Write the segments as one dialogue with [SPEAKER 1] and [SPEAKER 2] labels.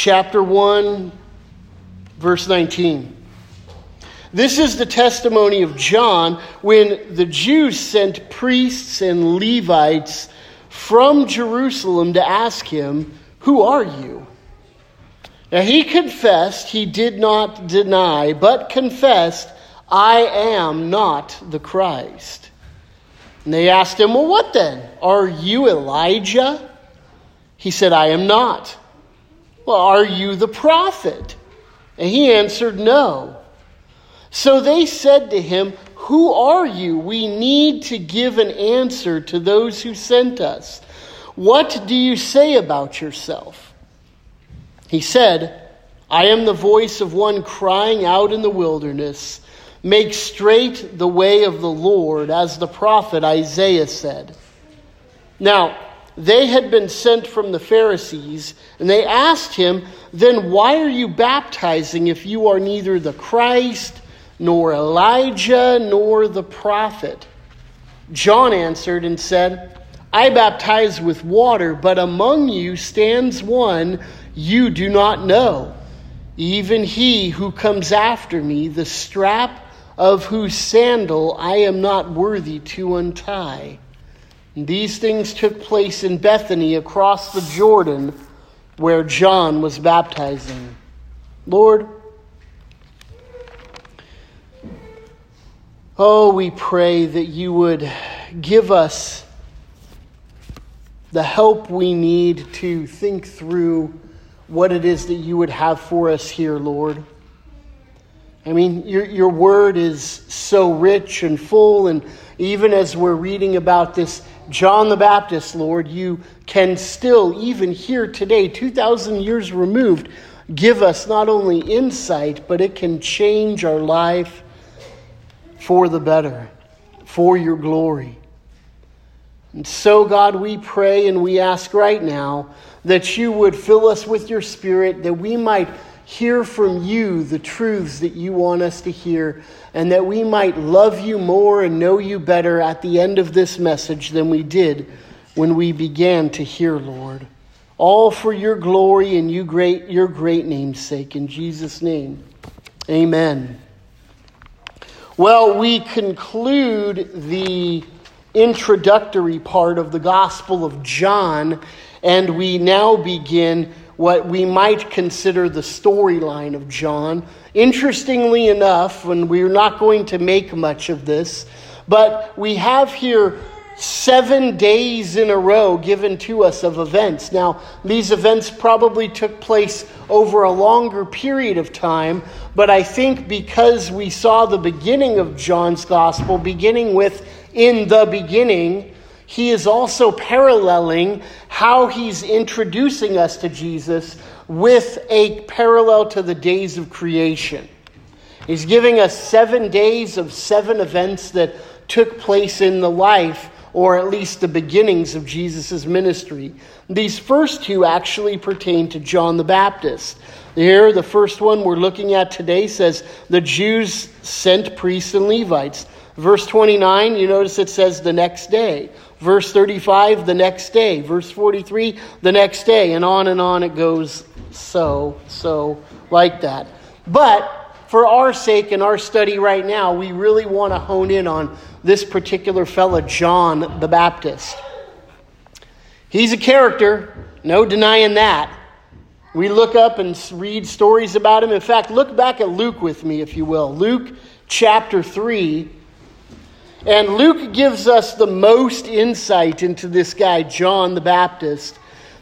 [SPEAKER 1] chapter 1, verse 19. This is the testimony of John when the Jews sent priests and Levites from Jerusalem to ask him, Who are you? Now he confessed, he did not deny, but confessed, I am not the Christ. And they asked him, Well, what then? Are you Elijah? He said, I am not. Well, are you the prophet? And he answered, No. So they said to him, Who are you? We need to give an answer to those who sent us. What do you say about yourself? He said, I am the voice of one crying out in the wilderness, Make straight the way of the Lord, as the prophet Isaiah said. Now, they had been sent from the Pharisees, and they asked him, Then why are you baptizing if you are neither the Christ, nor Elijah, nor the prophet? John answered and said, I baptize with water, but among you stands one you do not know, even he who comes after me, the strap of whose sandal I am not worthy to untie. These things took place in Bethany across the Jordan where John was baptizing. Lord, oh, we pray that you would give us the help we need to think through what it is that you would have for us here, Lord. I mean, your, your word is so rich and full, and even as we're reading about this John the Baptist, Lord, you can still, even here today, 2,000 years removed, give us not only insight, but it can change our life for the better, for your glory. And so, God, we pray and we ask right now that you would fill us with your Spirit, that we might hear from you the truths that you want us to hear, and that we might love you more and know you better at the end of this message than we did when we began to hear, Lord. All for your glory and you great, your great name's sake. In Jesus' name, amen. Well, we conclude the introductory part of the Gospel of John, and we now begin what we might consider the storyline of John. Interestingly enough, and we're not going to make much of this, but we have here seven days in a row given to us of events. Now, these events probably took place over a longer period of time, but I think because we saw the beginning of John's gospel, beginning with in the beginning, he is also paralleling how he's introducing us to Jesus with a parallel to the days of creation. He's giving us seven days of seven events that took place in the life, or at least the beginnings of Jesus' ministry. These first two actually pertain to John the Baptist. Here, the first one we're looking at today says the Jews sent priests and Levites. Verse 29, you notice it says the next day. Verse 35, the next day. Verse 43, the next day. And on and on it goes so, so, like that. But for our sake and our study right now, we really want to hone in on this particular fella, John the Baptist. He's a character, no denying that. We look up and read stories about him. In fact, look back at Luke with me, if you will. Luke chapter 3 and Luke gives us the most insight into this guy, John the Baptist,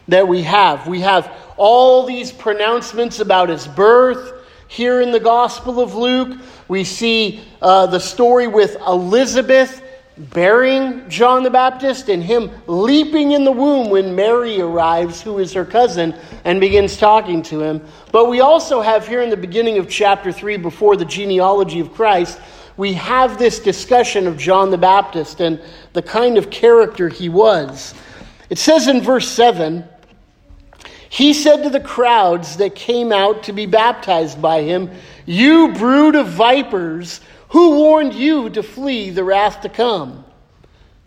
[SPEAKER 1] that we have. We have all these pronouncements about his birth here in the Gospel of Luke. We see uh, the story with Elizabeth bearing John the Baptist and him leaping in the womb when Mary arrives, who is her cousin, and begins talking to him. But we also have here in the beginning of chapter 3, before the genealogy of Christ, we have this discussion of John the Baptist and the kind of character he was. It says in verse 7 He said to the crowds that came out to be baptized by him, You brood of vipers, who warned you to flee the wrath to come?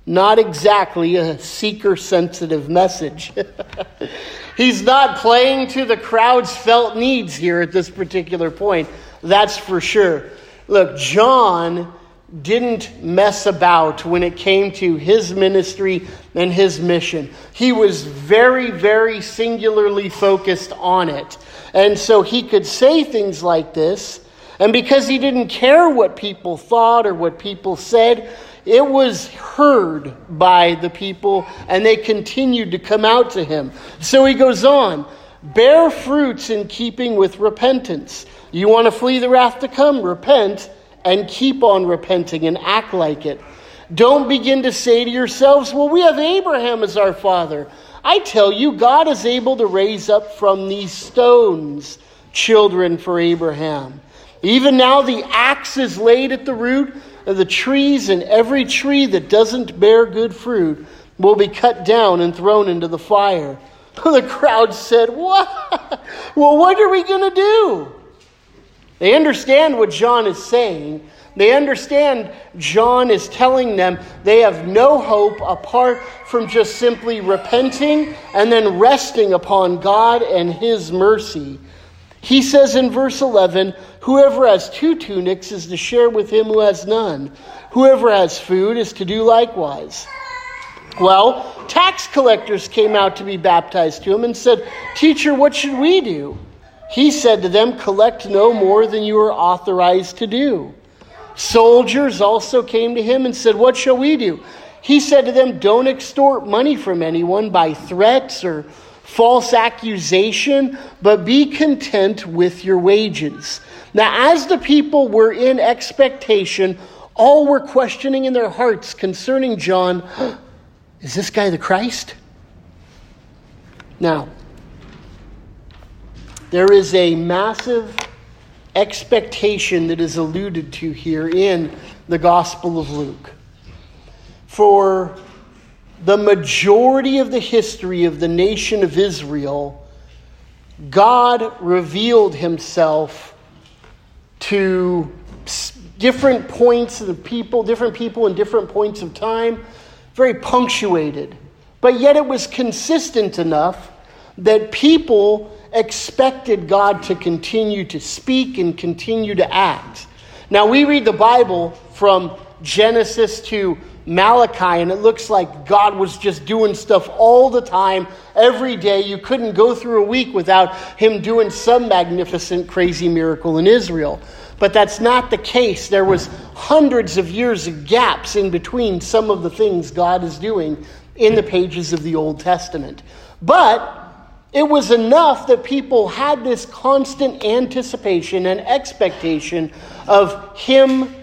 [SPEAKER 1] not exactly a seeker sensitive message. He's not playing to the crowd's felt needs here at this particular point. That's for sure. Look, John didn't mess about when it came to his ministry and his mission. He was very, very singularly focused on it. And so he could say things like this. And because he didn't care what people thought or what people said, it was heard by the people and they continued to come out to him. So he goes on bear fruits in keeping with repentance. You want to flee the wrath to come? Repent and keep on repenting and act like it. Don't begin to say to yourselves, Well, we have Abraham as our father. I tell you, God is able to raise up from these stones children for Abraham. Even now, the axe is laid at the root of the trees, and every tree that doesn't bear good fruit will be cut down and thrown into the fire. The crowd said, What? Well, what are we going to do? They understand what John is saying. They understand John is telling them they have no hope apart from just simply repenting and then resting upon God and His mercy. He says in verse 11, Whoever has two tunics is to share with him who has none. Whoever has food is to do likewise. Well, tax collectors came out to be baptized to him and said, Teacher, what should we do? He said to them, Collect no more than you are authorized to do. Soldiers also came to him and said, What shall we do? He said to them, Don't extort money from anyone by threats or false accusation, but be content with your wages. Now, as the people were in expectation, all were questioning in their hearts concerning John is this guy the Christ? Now, there is a massive expectation that is alluded to here in the Gospel of Luke. For the majority of the history of the nation of Israel, God revealed himself to different points of the people, different people in different points of time, very punctuated. But yet it was consistent enough that people expected God to continue to speak and continue to act. Now, we read the Bible from Genesis to Malachi, and it looks like God was just doing stuff all the time, every day. You couldn't go through a week without Him doing some magnificent, crazy miracle in Israel. But that's not the case. There was hundreds of years of gaps in between some of the things God is doing in the pages of the Old Testament. But it was enough that people had this constant anticipation and expectation of Him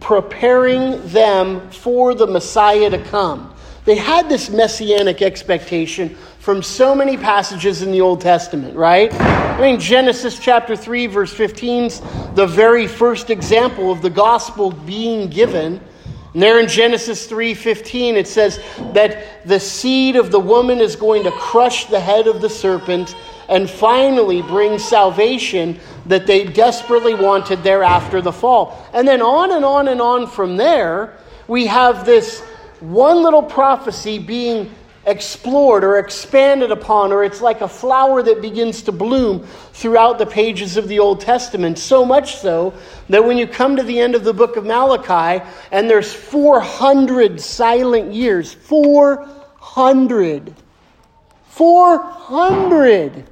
[SPEAKER 1] preparing them for the Messiah to come. They had this messianic expectation from so many passages in the Old Testament, right? I mean, Genesis chapter 3, verse 15 is the very first example of the gospel being given. And there in Genesis 3:15 it says that the seed of the woman is going to crush the head of the serpent and finally bring salvation that they desperately wanted thereafter the fall. And then on and on and on from there, we have this one little prophecy being explored or expanded upon, or it's like a flower that begins to bloom throughout the pages of the Old Testament. So much so that when you come to the end of the book of Malachi, and there's 400 silent years, 400. 400.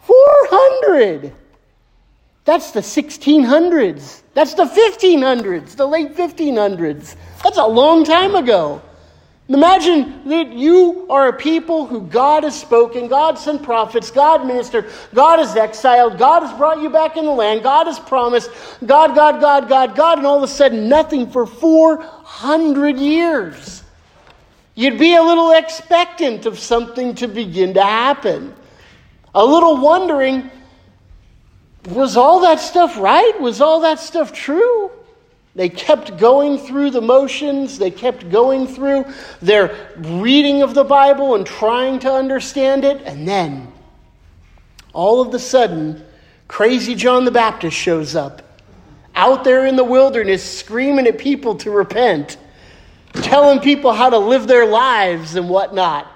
[SPEAKER 1] 400. That's the 1600s. That's the 1500s, the late 1500s. That's a long time ago. Imagine that you are a people who God has spoken, God sent prophets, God ministered, God has exiled, God has brought you back in the land, God has promised, God, God, God, God, God, and all of a sudden nothing for 400 years. You'd be a little expectant of something to begin to happen. A little wondering, was all that stuff right? Was all that stuff true? They kept going through the motions. They kept going through their reading of the Bible and trying to understand it. And then, all of a sudden, crazy John the Baptist shows up out there in the wilderness screaming at people to repent. telling people how to live their lives and whatnot,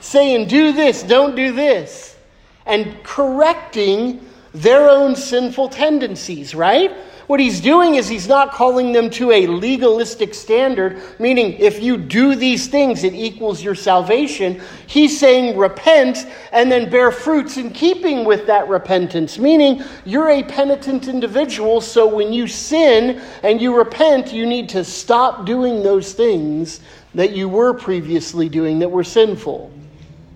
[SPEAKER 1] saying, do this, don't do this, and correcting their own sinful tendencies, right? What he's doing is he's not calling them to a legalistic standard, meaning if you do these things, it equals your salvation. He's saying repent and then bear fruits in keeping with that repentance, meaning you're a penitent individual, so when you sin and you repent, you need to stop doing those things that you were previously doing that were sinful.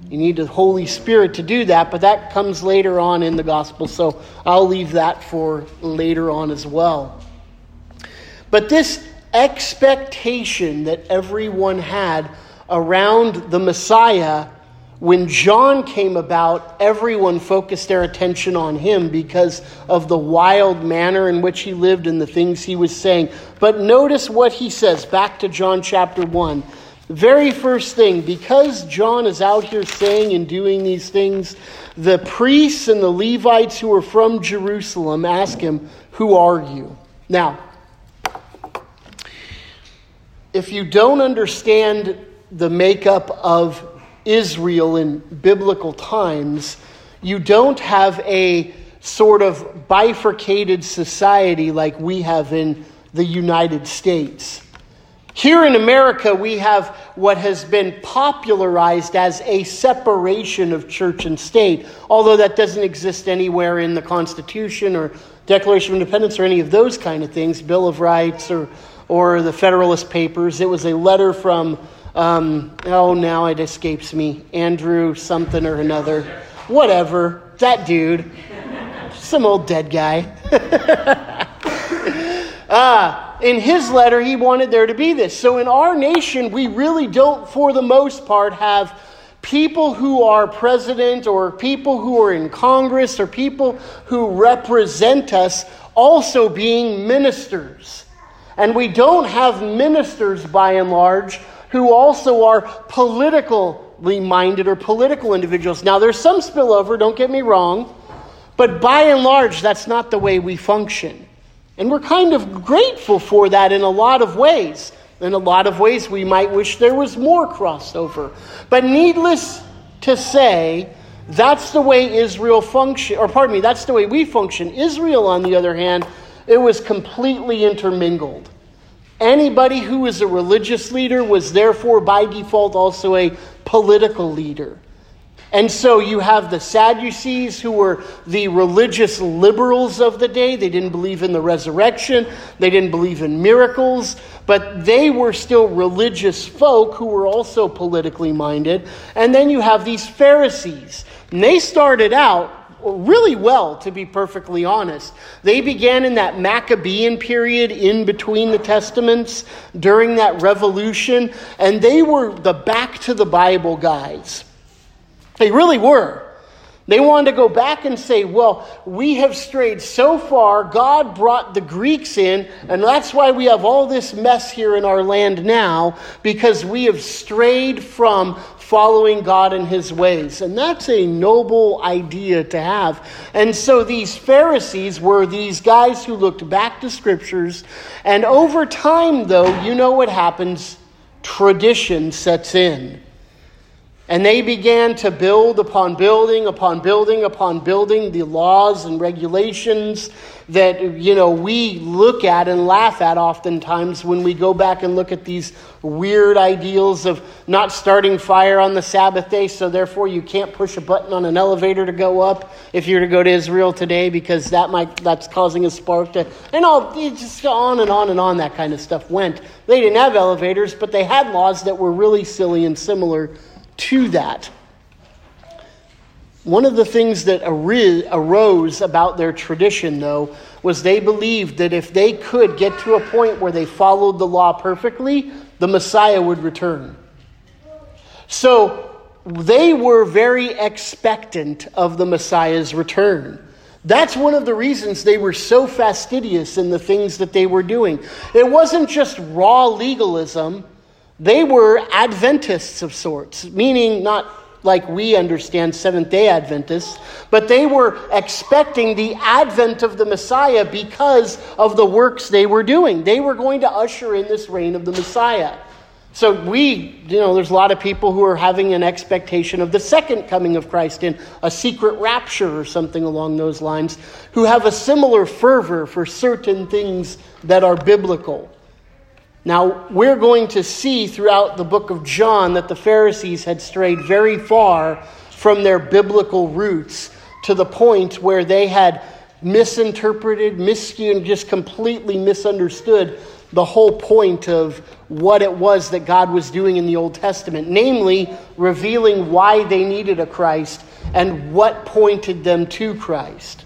[SPEAKER 1] You need the Holy Spirit to do that, but that comes later on in the gospel, so I'll leave that for later on as well. But this expectation that everyone had around the Messiah, when John came about, everyone focused their attention on him because of the wild manner in which he lived and the things he was saying. But notice what he says, back to John chapter 1. The very first thing, because John is out here saying and doing these things, the priests and the Levites who are from Jerusalem ask him, Who are you? Now, if you don't understand the makeup of Israel in biblical times, you don't have a sort of bifurcated society like we have in the United States. Here in America, we have what has been popularized as a separation of church and state, although that doesn't exist anywhere in the Constitution or Declaration of Independence or any of those kind of things, Bill of Rights or, or the Federalist Papers. It was a letter from, um, oh, now it escapes me, Andrew something or another. Whatever, that dude. Some old dead guy. ah in his letter, he wanted there to be this. So in our nation, we really don't, for the most part, have people who are president or people who are in Congress or people who represent us also being ministers. And we don't have ministers by and large who also are politically minded or political individuals. Now, there's some spillover, don't get me wrong, but by and large, that's not the way we function. And we're kind of grateful for that in a lot of ways. In a lot of ways, we might wish there was more crossover. But needless to say, that's the way Israel function, or pardon me, that's the way we function. Israel, on the other hand, it was completely intermingled. Anybody who was a religious leader was therefore by default also a political leader. And so you have the Sadducees, who were the religious liberals of the day. They didn't believe in the resurrection, they didn't believe in miracles, but they were still religious folk who were also politically minded. And then you have these Pharisees. And they started out really well, to be perfectly honest. They began in that Maccabean period in between the Testaments during that revolution, and they were the back to the Bible guys. They really were. They wanted to go back and say, well, we have strayed so far, God brought the Greeks in, and that's why we have all this mess here in our land now, because we have strayed from following God and His ways. And that's a noble idea to have. And so these Pharisees were these guys who looked back to scriptures, and over time, though, you know what happens? Tradition sets in. And they began to build upon building upon building upon building the laws and regulations that you know we look at and laugh at oftentimes when we go back and look at these weird ideals of not starting fire on the Sabbath day, so therefore you can't push a button on an elevator to go up if you're to go to Israel today because that might that's causing a spark to and all just on and on and on that kind of stuff went. They didn't have elevators, but they had laws that were really silly and similar to that. One of the things that arose about their tradition, though, was they believed that if they could get to a point where they followed the law perfectly, the Messiah would return. So they were very expectant of the Messiah's return. That's one of the reasons they were so fastidious in the things that they were doing. It wasn't just raw legalism they were Adventists of sorts, meaning not like we understand Seventh day Adventists, but they were expecting the advent of the Messiah because of the works they were doing. They were going to usher in this reign of the Messiah. So we, you know, there's a lot of people who are having an expectation of the second coming of Christ in a secret rapture or something along those lines, who have a similar fervor for certain things that are biblical. Now, we're going to see throughout the book of John that the Pharisees had strayed very far from their biblical roots to the point where they had misinterpreted, miscued, just completely misunderstood the whole point of what it was that God was doing in the Old Testament, namely revealing why they needed a Christ and what pointed them to Christ.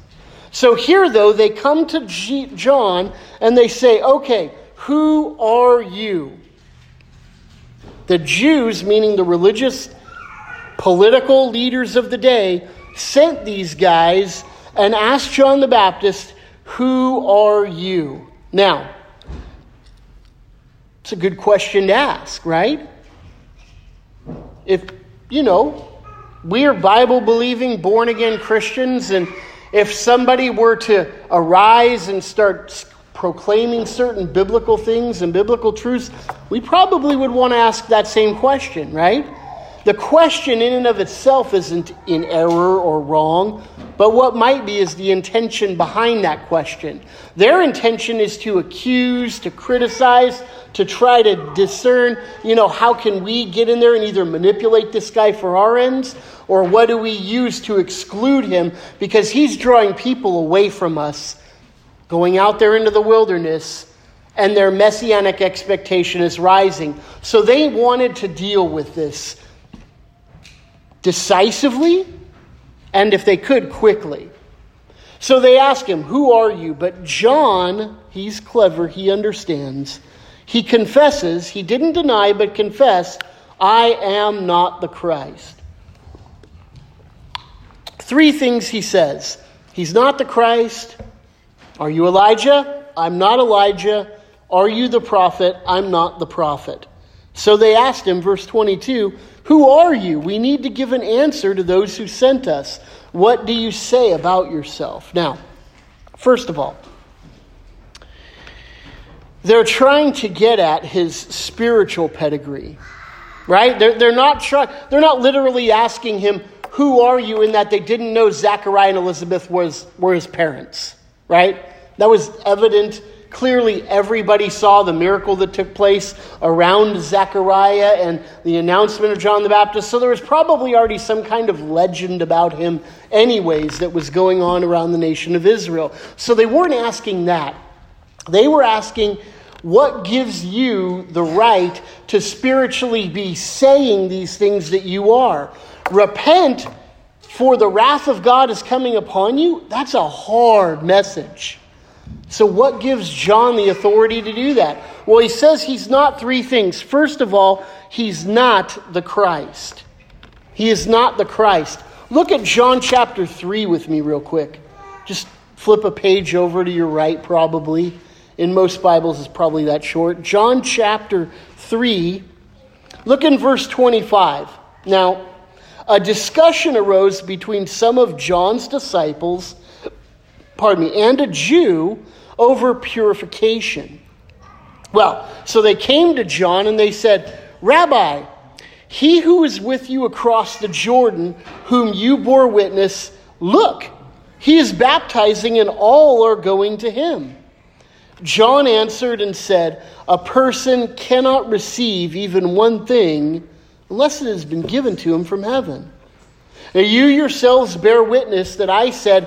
[SPEAKER 1] So here, though, they come to John and they say, okay, who are you? The Jews, meaning the religious, political leaders of the day, sent these guys and asked John the Baptist, Who are you? Now, it's a good question to ask, right? If, you know, we are Bible believing, born again Christians, and if somebody were to arise and start proclaiming certain biblical things and biblical truths, we probably would want to ask that same question, right? The question, in and of itself, isn't in error or wrong, but what might be is the intention behind that question. Their intention is to accuse, to criticize, to try to discern, you know, how can we get in there and either manipulate this guy for our ends, or what do we use to exclude him because he's drawing people away from us, going out there into the wilderness and their messianic expectation is rising. So they wanted to deal with this decisively and, if they could, quickly. So they ask him, Who are you? But John, he's clever, he understands. He confesses, he didn't deny, but confessed, I am not the Christ. Three things he says He's not the Christ. Are you Elijah? I'm not Elijah. Are you the prophet? I'm not the prophet. So they asked him, verse 22, who are you? We need to give an answer to those who sent us. What do you say about yourself? Now, first of all, they're trying to get at his spiritual pedigree, right? They're, they're, not try, they're not literally asking him, Who are you? in that they didn't know Zachariah and Elizabeth was, were his parents, right? That was evident Clearly, everybody saw the miracle that took place around Zechariah and the announcement of John the Baptist. So there was probably already some kind of legend about him, anyways, that was going on around the nation of Israel. So they weren't asking that. They were asking, what gives you the right to spiritually be saying these things that you are? Repent, for the wrath of God is coming upon you. That's a hard message. So, what gives John the authority to do that? Well, he says he's not three things. First of all, he's not the Christ. He is not the Christ. Look at John chapter 3 with me, real quick. Just flip a page over to your right, probably. In most Bibles, it's probably that short. John chapter 3, look in verse 25. Now, a discussion arose between some of John's disciples, pardon me, and a Jew over purification. Well, so they came to John and they said, Rabbi, he who is with you across the Jordan, whom you bore witness, look, he is baptizing and all are going to him. John answered and said, A person cannot receive even one thing unless it has been given to him from heaven. Now you yourselves bear witness that I said,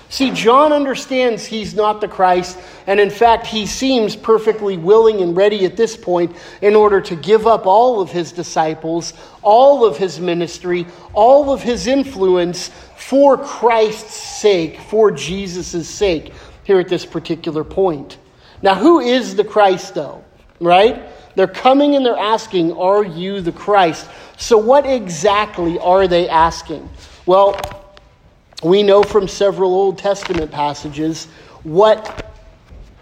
[SPEAKER 1] See, John understands he's not the Christ, and in fact, he seems perfectly willing and ready at this point in order to give up all of his disciples, all of his ministry, all of his influence for Christ's sake, for Jesus' sake, here at this particular point. Now, who is the Christ, though? Right? They're coming and they're asking, Are you the Christ? So, what exactly are they asking? Well, we know from several Old Testament passages what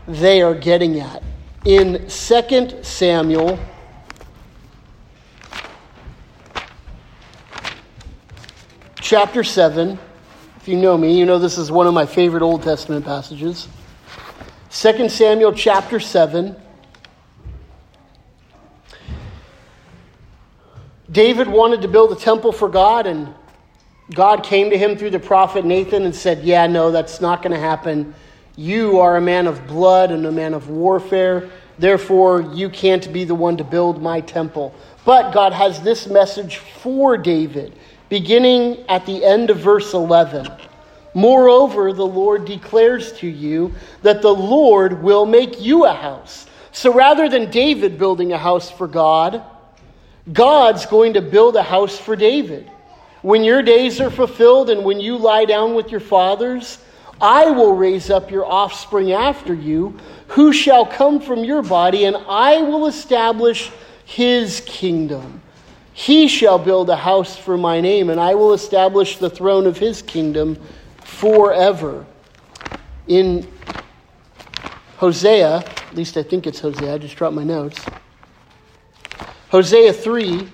[SPEAKER 1] they are getting at. In 2 Samuel, chapter 7, if you know me, you know this is one of my favorite Old Testament passages. 2 Samuel chapter 7. David wanted to build a temple for God, and God came to him through the prophet Nathan and said, Yeah, no, that's not going to happen. You are a man of blood and a man of warfare. Therefore, you can't be the one to build my temple. But God has this message for David, beginning at the end of verse 11. Moreover, the Lord declares to you that the Lord will make you a house. So rather than David building a house for God, God's going to build a house for David. When your days are fulfilled and when you lie down with your fathers, I will raise up your offspring after you, who shall come from your body, and I will establish his kingdom. He shall build a house for my name, and I will establish the throne of his kingdom forever. In Hosea, at least I think it's Hosea, I just dropped my notes. Hosea 3.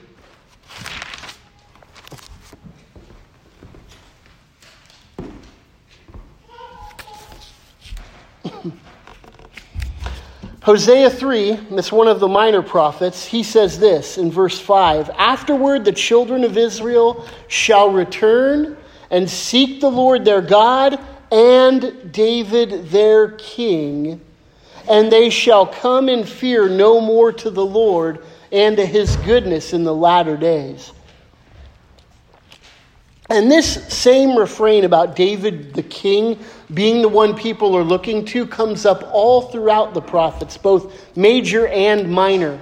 [SPEAKER 1] Hosea 3, that's one of the minor prophets, he says this in verse 5 Afterward, the children of Israel shall return and seek the Lord their God and David their king, and they shall come in fear no more to the Lord and to his goodness in the latter days. And this same refrain about David the king being the one people are looking to comes up all throughout the prophets, both major and minor.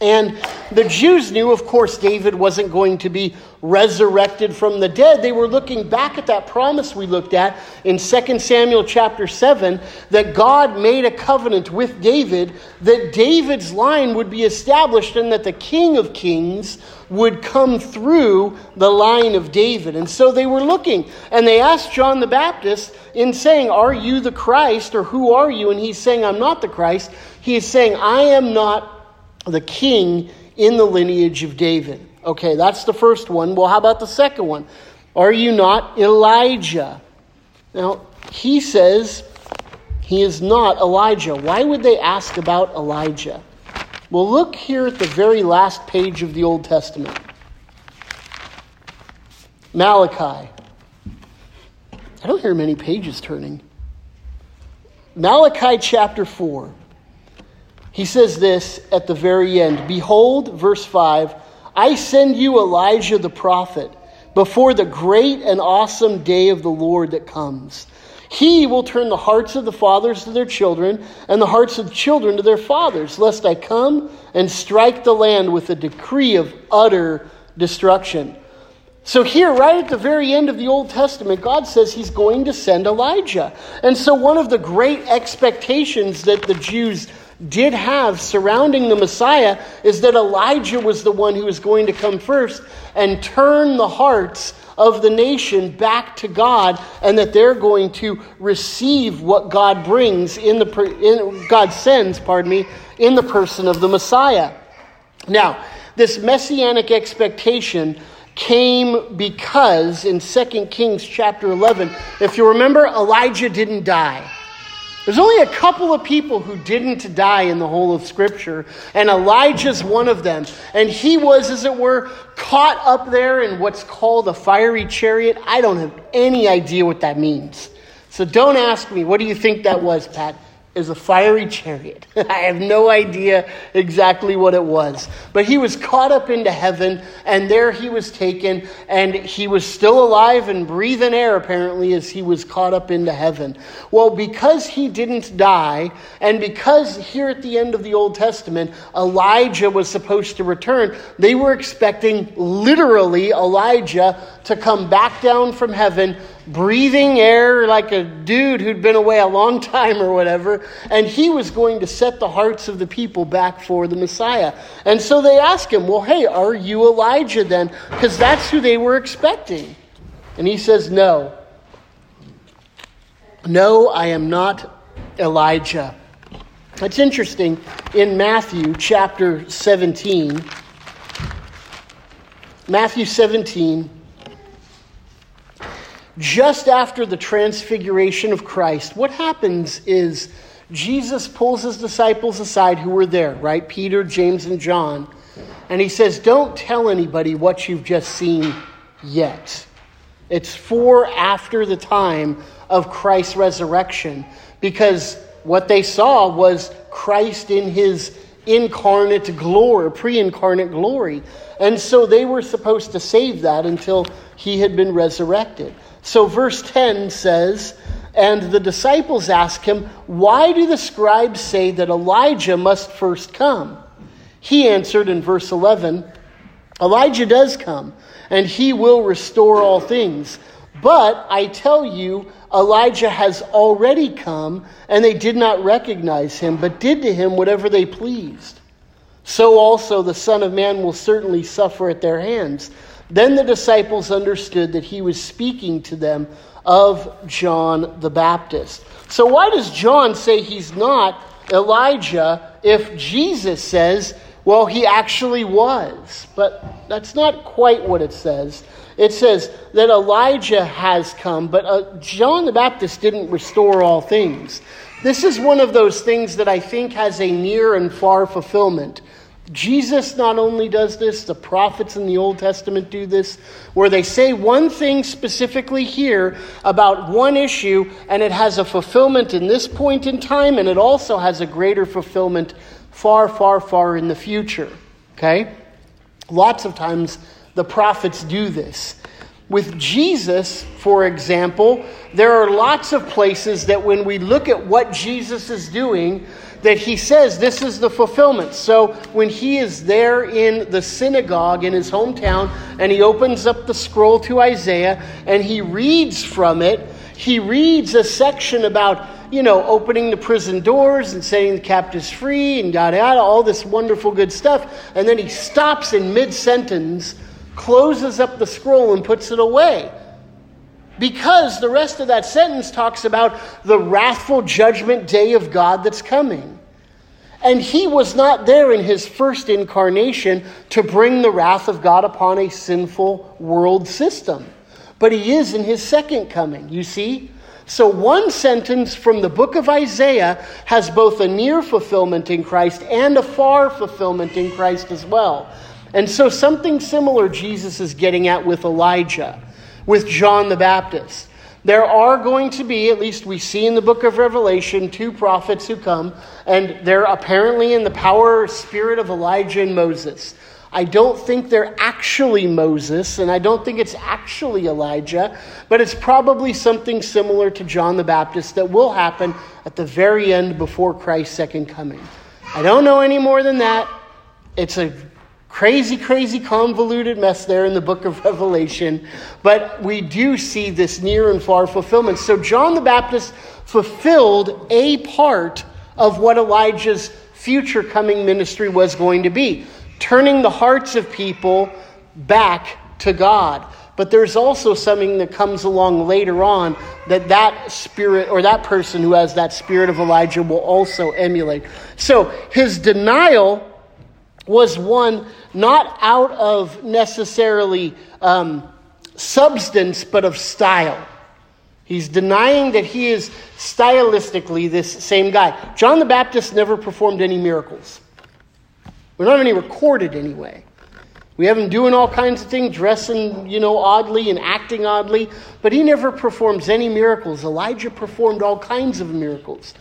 [SPEAKER 1] And the Jews knew, of course, David wasn't going to be resurrected from the dead. They were looking back at that promise we looked at in 2 Samuel chapter 7 that God made a covenant with David that David's line would be established and that the King of Kings would come through the line of David. And so they were looking and they asked John the Baptist in saying, Are you the Christ or who are you? And he's saying, I'm not the Christ. He is saying, I am not the king in the lineage of David. Okay, that's the first one. Well, how about the second one? Are you not Elijah? Now, he says he is not Elijah. Why would they ask about Elijah? Well, look here at the very last page of the Old Testament Malachi. I don't hear many pages turning. Malachi chapter 4. He says this at the very end Behold, verse 5 I send you Elijah the prophet before the great and awesome day of the Lord that comes. He will turn the hearts of the fathers to their children, and the hearts of the children to their fathers, lest I come and strike the land with a decree of utter destruction. So, here, right at the very end of the Old Testament, God says He's going to send Elijah. And so, one of the great expectations that the Jews did have surrounding the Messiah is that Elijah was the one who was going to come first and turn the hearts of the nation back to God, and that they're going to receive what God brings in the in, God sends, pardon me, in the person of the Messiah. Now, this messianic expectation came because in 2 Kings chapter 11, if you remember, Elijah didn't die. There's only a couple of people who didn't die in the whole of Scripture, and Elijah's one of them. And he was, as it were, caught up there in what's called a fiery chariot. I don't have any idea what that means. So don't ask me, what do you think that was, Pat? Is a fiery chariot. I have no idea exactly what it was. But he was caught up into heaven, and there he was taken, and he was still alive and breathing air, apparently, as he was caught up into heaven. Well, because he didn't die, and because here at the end of the Old Testament, Elijah was supposed to return, they were expecting literally Elijah to come back down from heaven breathing air like a dude who'd been away a long time or whatever, and he was going to set the hearts of the people back for the Messiah. And so they ask him, Well, hey, are you Elijah then? Because that's who they were expecting. And he says, No, No, I am not Elijah. It's interesting in Matthew chapter 17. Matthew 17, just after the transfiguration of Christ, what happens is Jesus pulls his disciples aside who were there, right? Peter, James, and John. And he says, Don't tell anybody what you've just seen yet. It's for after the time of Christ's resurrection because what they saw was Christ in his incarnate glory, pre incarnate glory. And so they were supposed to save that until he had been resurrected. So verse 10 says, And the disciples ask him, Why do the scribes say that Elijah must first come? He answered in verse 11, Elijah does come, and he will restore all things. But I tell you, Elijah has already come, and they did not recognize him, but did to him whatever they pleased. So also the Son of Man will certainly suffer at their hands. Then the disciples understood that he was speaking to them of John the Baptist. So, why does John say he's not Elijah if Jesus says, well, he actually was? But that's not quite what it says. It says that Elijah has come, but uh, John the Baptist didn't restore all things. This is one of those things that I think has a near and far fulfillment. Jesus not only does this, the prophets in the Old Testament do this, where they say one thing specifically here about one issue, and it has a fulfillment in this point in time, and it also has a greater fulfillment far, far, far in the future. Okay? Lots of times the prophets do this. With Jesus, for example, there are lots of places that when we look at what Jesus is doing, that he says this is the fulfillment. So when he is there in the synagogue in his hometown and he opens up the scroll to Isaiah and he reads from it, he reads a section about, you know, opening the prison doors and setting the captives free and yada yada, all this wonderful good stuff. And then he stops in mid sentence, closes up the scroll, and puts it away because the rest of that sentence talks about the wrathful judgment day of God that's coming. And he was not there in his first incarnation to bring the wrath of God upon a sinful world system. But he is in his second coming, you see? So, one sentence from the book of Isaiah has both a near fulfillment in Christ and a far fulfillment in Christ as well. And so, something similar Jesus is getting at with Elijah with John the Baptist. There are going to be, at least we see in the book of Revelation, two prophets who come, and they're apparently in the power spirit of Elijah and Moses. I don't think they're actually Moses, and I don't think it's actually Elijah, but it's probably something similar to John the Baptist that will happen at the very end before Christ's second coming. I don't know any more than that. It's a crazy, crazy convoluted mess there in the book of Revelation, but we do see this near and far fulfillment. So John the Baptist fulfilled a part of what Elijah's future coming ministry was going to be, turning the hearts of people back to God. But there's also something that comes along later on that that spirit or that person who has that spirit of Elijah will also emulate. So his denial was one not out of necessarily um, substance, but of style. He's denying that he is stylistically this same guy. John the Baptist never performed any miracles. We're not any recorded anyway. We have him doing all kinds of things, dressing, you know, oddly and acting oddly, but he never performs any miracles. Elijah performed all kinds of miracles.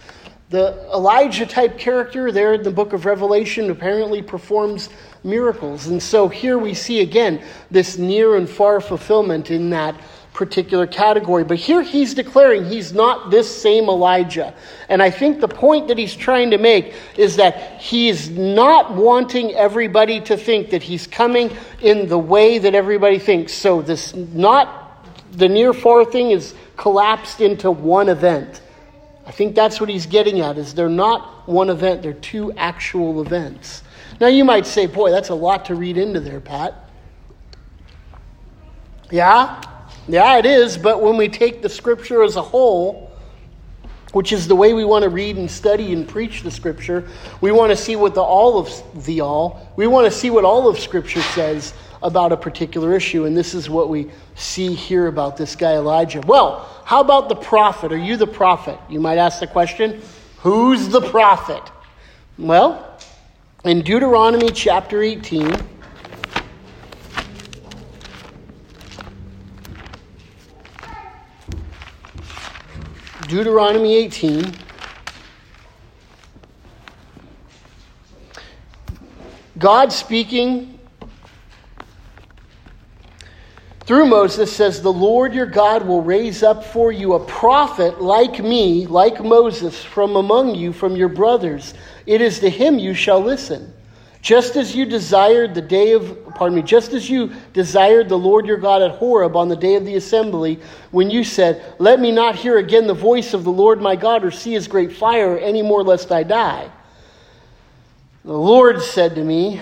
[SPEAKER 1] The Elijah type character there in the book of Revelation apparently performs miracles. And so here we see again this near and far fulfillment in that particular category. But here he's declaring he's not this same Elijah. And I think the point that he's trying to make is that he's not wanting everybody to think that he's coming in the way that everybody thinks. So this not the near far thing is collapsed into one event. I think that's what he's getting at is they're not one event, they're two actual events. Now you might say, boy, that's a lot to read into there, Pat. Yeah, yeah, it is, but when we take the scripture as a whole, which is the way we want to read and study and preach the scripture. We want to see what the all of the all, we want to see what all of scripture says about a particular issue. And this is what we see here about this guy Elijah. Well, how about the prophet? Are you the prophet? You might ask the question who's the prophet? Well, in Deuteronomy chapter 18, Deuteronomy 18. God speaking through Moses says, The Lord your God will raise up for you a prophet like me, like Moses, from among you, from your brothers. It is to him you shall listen. Just as you desired the day of, pardon me, just as you desired the Lord your God at Horeb on the day of the assembly, when you said, Let me not hear again the voice of the Lord my God or see his great fire any more lest I die. The Lord said to me,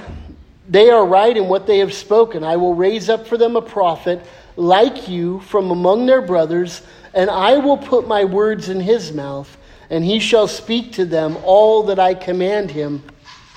[SPEAKER 1] They are right in what they have spoken. I will raise up for them a prophet like you from among their brothers, and I will put my words in his mouth, and he shall speak to them all that I command him.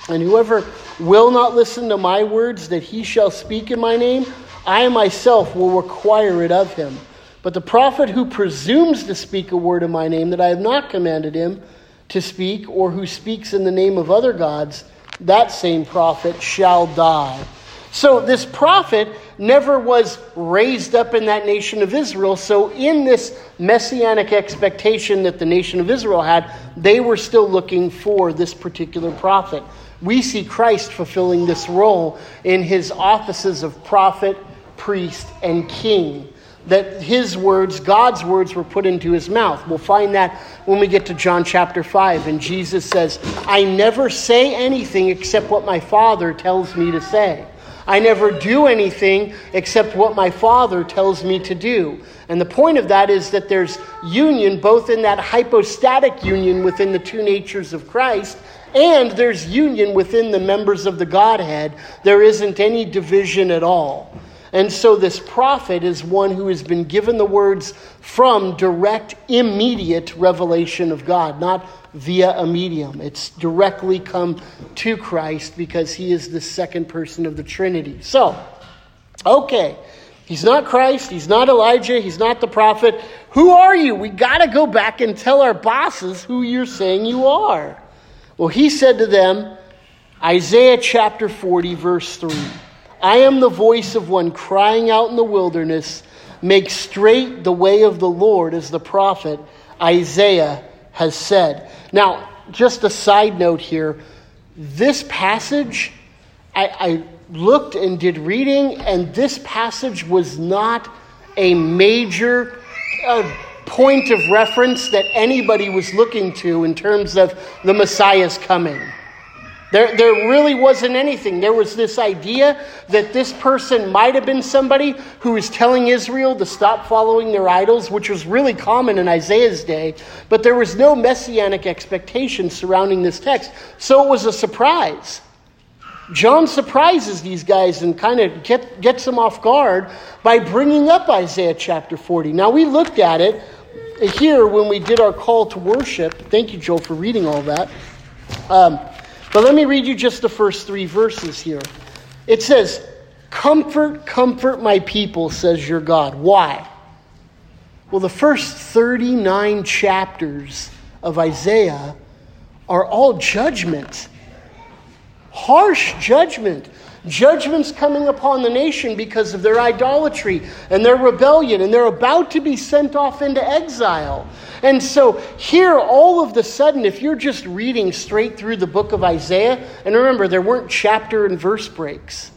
[SPEAKER 1] And whoever will not listen to my words that he shall speak in my name, I myself will require it of him. But the prophet who presumes to speak a word in my name that I have not commanded him to speak, or who speaks in the name of other gods, that same prophet shall die. So this prophet never was raised up in that nation of Israel. So, in this messianic expectation that the nation of Israel had, they were still looking for this particular prophet we see Christ fulfilling this role in his offices of prophet, priest, and king. That his words, God's words, were put into his mouth. We'll find that when we get to John chapter 5. And Jesus says, I never say anything except what my Father tells me to say. I never do anything except what my Father tells me to do. And the point of that is that there's union both in that hypostatic union within the two natures of Christ and there's union within the members of the Godhead. There isn't any division at all. And so this prophet is one who has been given the words from direct, immediate revelation of God, not via a medium. It's directly come to Christ because he is the second person of the Trinity. So, okay, he's not Christ, he's not Elijah, he's not the prophet. Who are you? We got to go back and tell our bosses who you're saying you are. Well, he said to them, Isaiah chapter 40, verse 3 I am the voice of one crying out in the wilderness, make straight the way of the Lord, as the prophet Isaiah has said. Now, just a side note here this passage, I, I looked and did reading, and this passage was not a major. Uh, point of reference that anybody was looking to in terms of the Messiah's coming. There, there really wasn't anything. There was this idea that this person might have been somebody who was telling Israel to stop following their idols, which was really common in Isaiah's day, but there was no messianic expectation surrounding this text. So it was a surprise. John surprises these guys and kind of get, gets them off guard by bringing up Isaiah chapter 40. Now, we looked at it here when we did our call to worship. Thank you, Joe, for reading all that. Um, but let me read you just the first three verses here. It says, Comfort, comfort my people, says your God. Why? Well, the first 39 chapters of Isaiah are all judgment, harsh judgment. Judgment's coming upon the nation because of their idolatry and their rebellion, and they're about to be sent off into exile. And so, here, all of the sudden, if you're just reading straight through the book of Isaiah, and remember, there weren't chapter and verse breaks,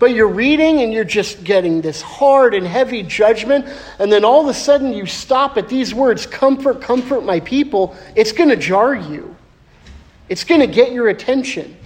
[SPEAKER 1] but you're reading and you're just getting this hard and heavy judgment, and then all of a sudden you stop at these words comfort, comfort my people, it's going to jar you. It's going to get your attention.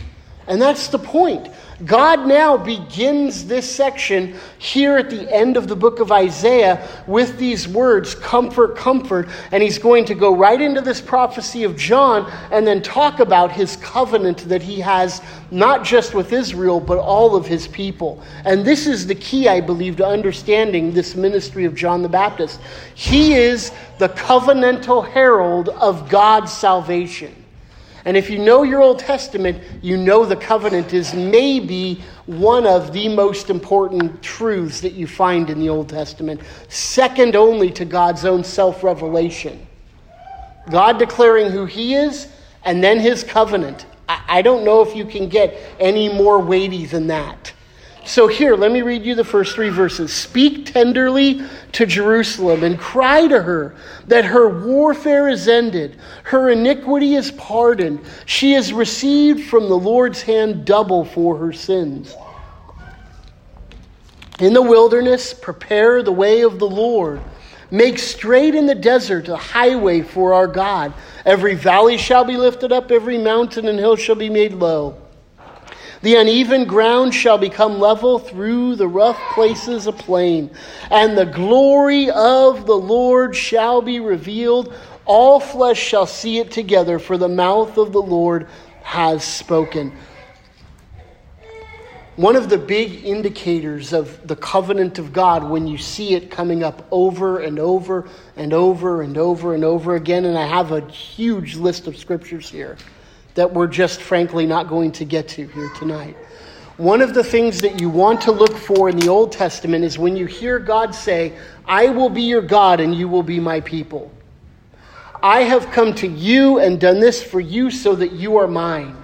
[SPEAKER 1] And that's the point. God now begins this section here at the end of the book of Isaiah with these words, comfort, comfort. And he's going to go right into this prophecy of John and then talk about his covenant that he has not just with Israel, but all of his people. And this is the key, I believe, to understanding this ministry of John the Baptist. He is the covenantal herald of God's salvation. And if you know your Old Testament, you know the covenant is maybe one of the most important truths that you find in the Old Testament, second only to God's own self revelation. God declaring who He is, and then His covenant. I don't know if you can get any more weighty than that. So, here, let me read you the first three verses. Speak tenderly to Jerusalem and cry to her that her warfare is ended, her iniquity is pardoned. She has received from the Lord's hand double for her sins. In the wilderness, prepare the way of the Lord. Make straight in the desert a highway for our God. Every valley shall be lifted up, every mountain and hill shall be made low. The uneven ground shall become level through the rough places a plain, and the glory of the Lord shall be revealed. All flesh shall see it together, for the mouth of the Lord has spoken. One of the big indicators of the covenant of God when you see it coming up over and over and over and over and over again, and I have a huge list of scriptures here that we're just frankly not going to get to here tonight. One of the things that you want to look for in the Old Testament is when you hear God say, I will be your God and you will be my people. I have come to you and done this for you so that you are mine.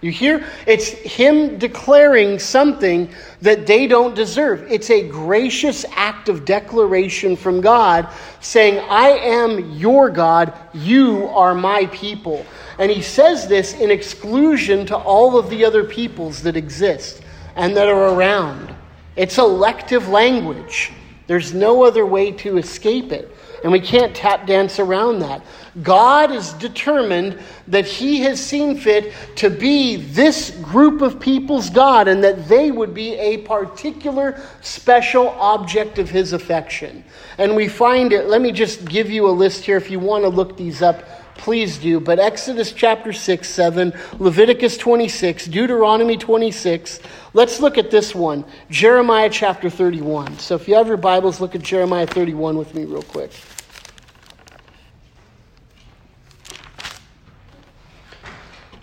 [SPEAKER 1] You hear? It's him declaring something that they don't deserve. It's a gracious act of declaration from God saying, I am your God, you are my people. And he says this in exclusion to all of the other peoples that exist and that are around. It's elective language. There's no other way to escape it. And we can't tap dance around that. God is determined that He has seen fit to be this group of people's God and that they would be a particular special object of His affection. And we find it, let me just give you a list here if you want to look these up please do. But Exodus chapter 6, 7, Leviticus 26, Deuteronomy 26. Let's look at this one Jeremiah chapter 31. So if you have your Bibles, look at Jeremiah 31 with me, real quick.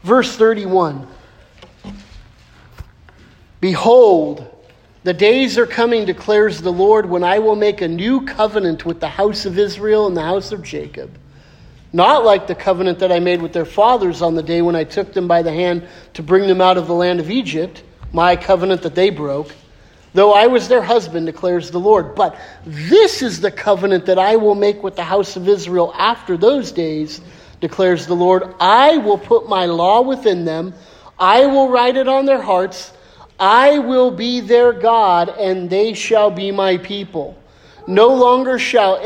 [SPEAKER 1] Verse 31 Behold, the days are coming, declares the Lord, when I will make a new covenant with the house of Israel and the house of Jacob not like the covenant that I made with their fathers on the day when I took them by the hand to bring them out of the land of Egypt, my covenant that they broke, though I was their husband, declares the Lord. But this is the covenant that I will make with the house of Israel after those days, declares the Lord. I will put my law within them, I will write it on their hearts. I will be their God, and they shall be my people. No longer shall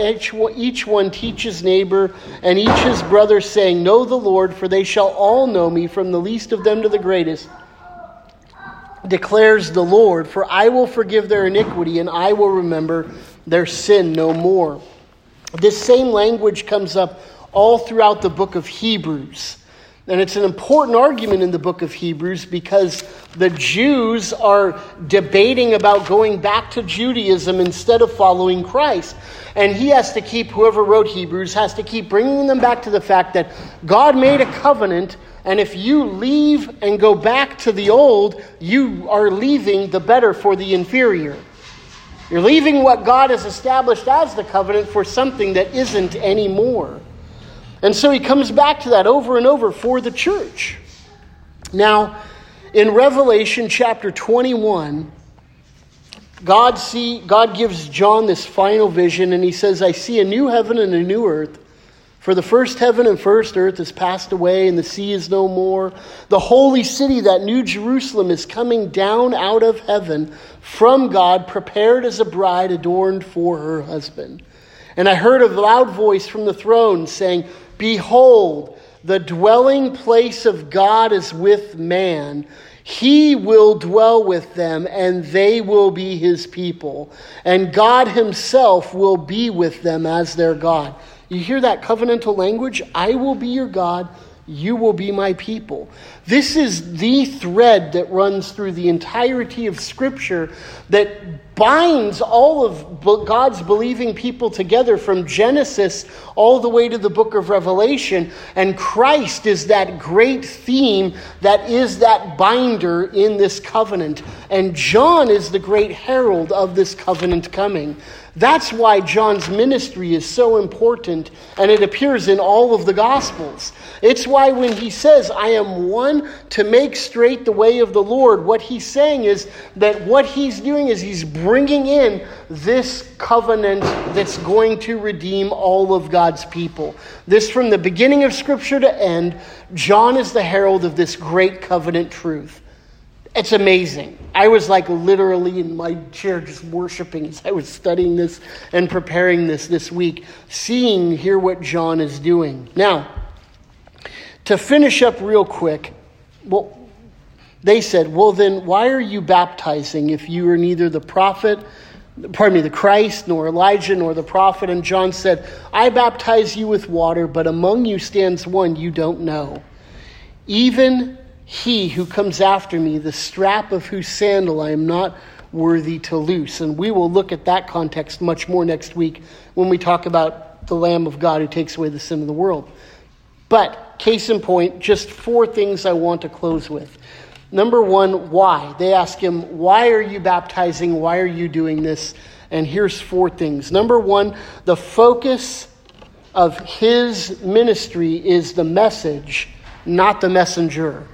[SPEAKER 1] each one teach his neighbor and each his brother, saying, Know the Lord, for they shall all know me, from the least of them to the greatest, declares the Lord. For I will forgive their iniquity, and I will remember their sin no more. This same language comes up all throughout the book of Hebrews. And it's an important argument in the book of Hebrews because the Jews are debating about going back to Judaism instead of following Christ. And he has to keep, whoever wrote Hebrews, has to keep bringing them back to the fact that God made a covenant, and if you leave and go back to the old, you are leaving the better for the inferior. You're leaving what God has established as the covenant for something that isn't anymore. And so he comes back to that over and over for the church. Now, in Revelation chapter 21, God see God gives John this final vision and he says, "I see a new heaven and a new earth, for the first heaven and first earth has passed away and the sea is no more. The holy city, that new Jerusalem is coming down out of heaven from God, prepared as a bride adorned for her husband." And I heard a loud voice from the throne saying, Behold, the dwelling place of God is with man. He will dwell with them, and they will be his people. And God himself will be with them as their God. You hear that covenantal language? I will be your God you will be my people. This is the thread that runs through the entirety of Scripture that binds all of God's believing people together from Genesis all the way to the book of Revelation. And Christ is that great theme that is that binder in this covenant. And John is the great herald of this covenant coming. That's why John's ministry is so important, and it appears in all of the Gospels. It's why when he says, I am one to make straight the way of the Lord, what he's saying is that what he's doing is he's bringing in this covenant that's going to redeem all of God's people. This, from the beginning of Scripture to end, John is the herald of this great covenant truth. It's amazing. I was like literally in my chair just worshiping as I was studying this and preparing this this week, seeing here what John is doing. Now, to finish up real quick, well, they said, Well, then why are you baptizing if you are neither the prophet, pardon me, the Christ, nor Elijah, nor the prophet? And John said, I baptize you with water, but among you stands one you don't know. Even he who comes after me, the strap of whose sandal I am not worthy to loose. And we will look at that context much more next week when we talk about the Lamb of God who takes away the sin of the world. But, case in point, just four things I want to close with. Number one, why? They ask him, Why are you baptizing? Why are you doing this? And here's four things. Number one, the focus of his ministry is the message, not the messenger.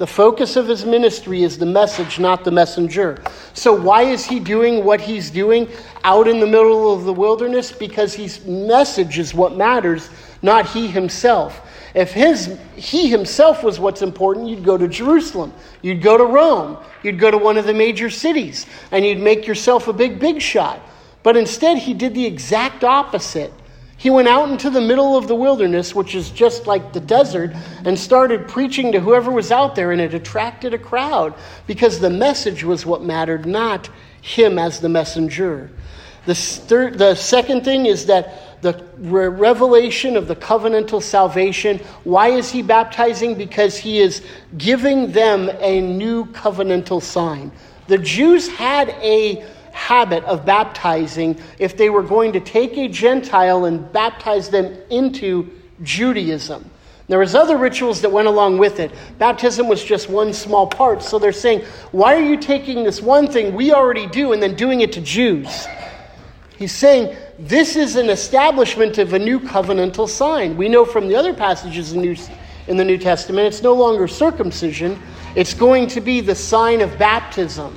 [SPEAKER 1] The focus of his ministry is the message, not the messenger. So, why is he doing what he's doing out in the middle of the wilderness? Because his message is what matters, not he himself. If his, he himself was what's important, you'd go to Jerusalem, you'd go to Rome, you'd go to one of the major cities, and you'd make yourself a big, big shot. But instead, he did the exact opposite. He went out into the middle of the wilderness, which is just like the desert, and started preaching to whoever was out there, and it attracted a crowd because the message was what mattered, not him as the messenger. The, third, the second thing is that the revelation of the covenantal salvation. Why is he baptizing? Because he is giving them a new covenantal sign. The Jews had a habit of baptizing if they were going to take a Gentile and baptize them into Judaism. There was other rituals that went along with it. Baptism was just one small part. So they're saying, why are you taking this one thing we already do and then doing it to Jews? He's saying this is an establishment of a new covenantal sign. We know from the other passages in, the New Testament, it's no longer circumcision, it's going to be the sign of baptism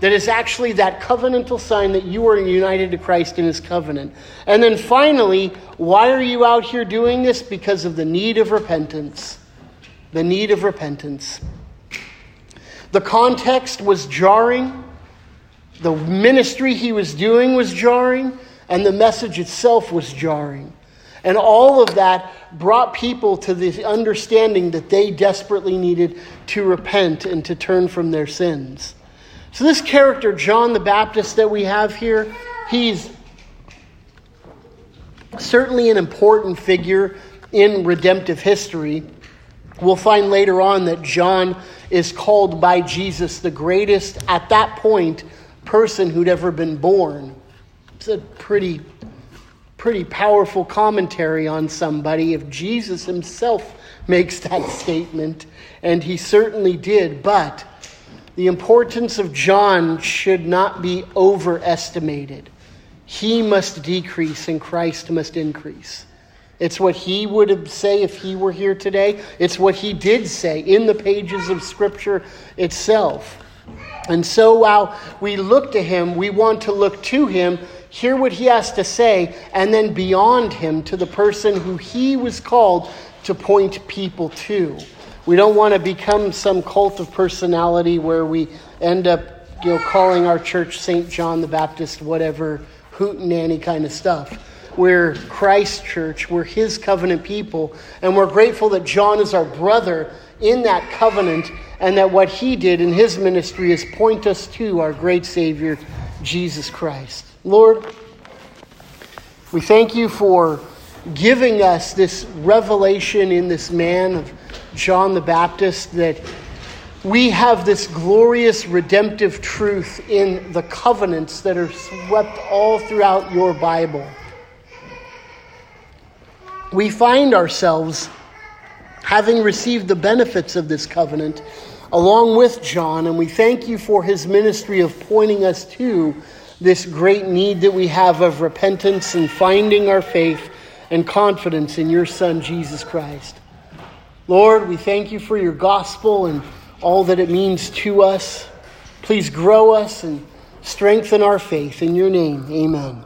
[SPEAKER 1] that is actually that covenantal sign that you are united to Christ in his covenant. And then finally, why are you out here doing this? Because of the need of repentance. The need of repentance. The context was jarring, the ministry he was doing was jarring, and the message itself was jarring. And all of that brought people to the understanding that they desperately needed to repent and to turn from their sins. So, this character, John the Baptist, that we have here, he's certainly an important figure in redemptive history. We'll find later on that John is called by Jesus the greatest, at that point, person who'd ever been born. It's a pretty, pretty powerful commentary on somebody if Jesus himself makes that statement, and he certainly did, but the importance of John should not be overestimated. He must decrease and Christ must increase. It's what he would say if he were here today. It's what he did say in the pages of Scripture itself. And so while we look to him, we want to look to him, hear what he has to say, and then beyond him to the person who he was called to point people to. We don't want to become some cult of personality where we end up, you know, calling our church St. John the Baptist, whatever, hoot and hootenanny kind of stuff. we're Christ Church, we're His covenant people, and we're grateful that John is our brother in that covenant and that what he did in his ministry is point us to our great Savior, Jesus Christ. Lord, we thank you for giving us this revelation in this man of John the Baptist that we have this glorious redemptive truth in the covenants that are swept all throughout your Bible. We find ourselves having received the benefits of this covenant along with John, and we thank you for his ministry of pointing us to this great need that we have of repentance and finding our faith and confidence in your Son, Jesus Christ. Lord, we thank you for your gospel and all that it means to us. Please grow us and strengthen our faith. In your name, amen.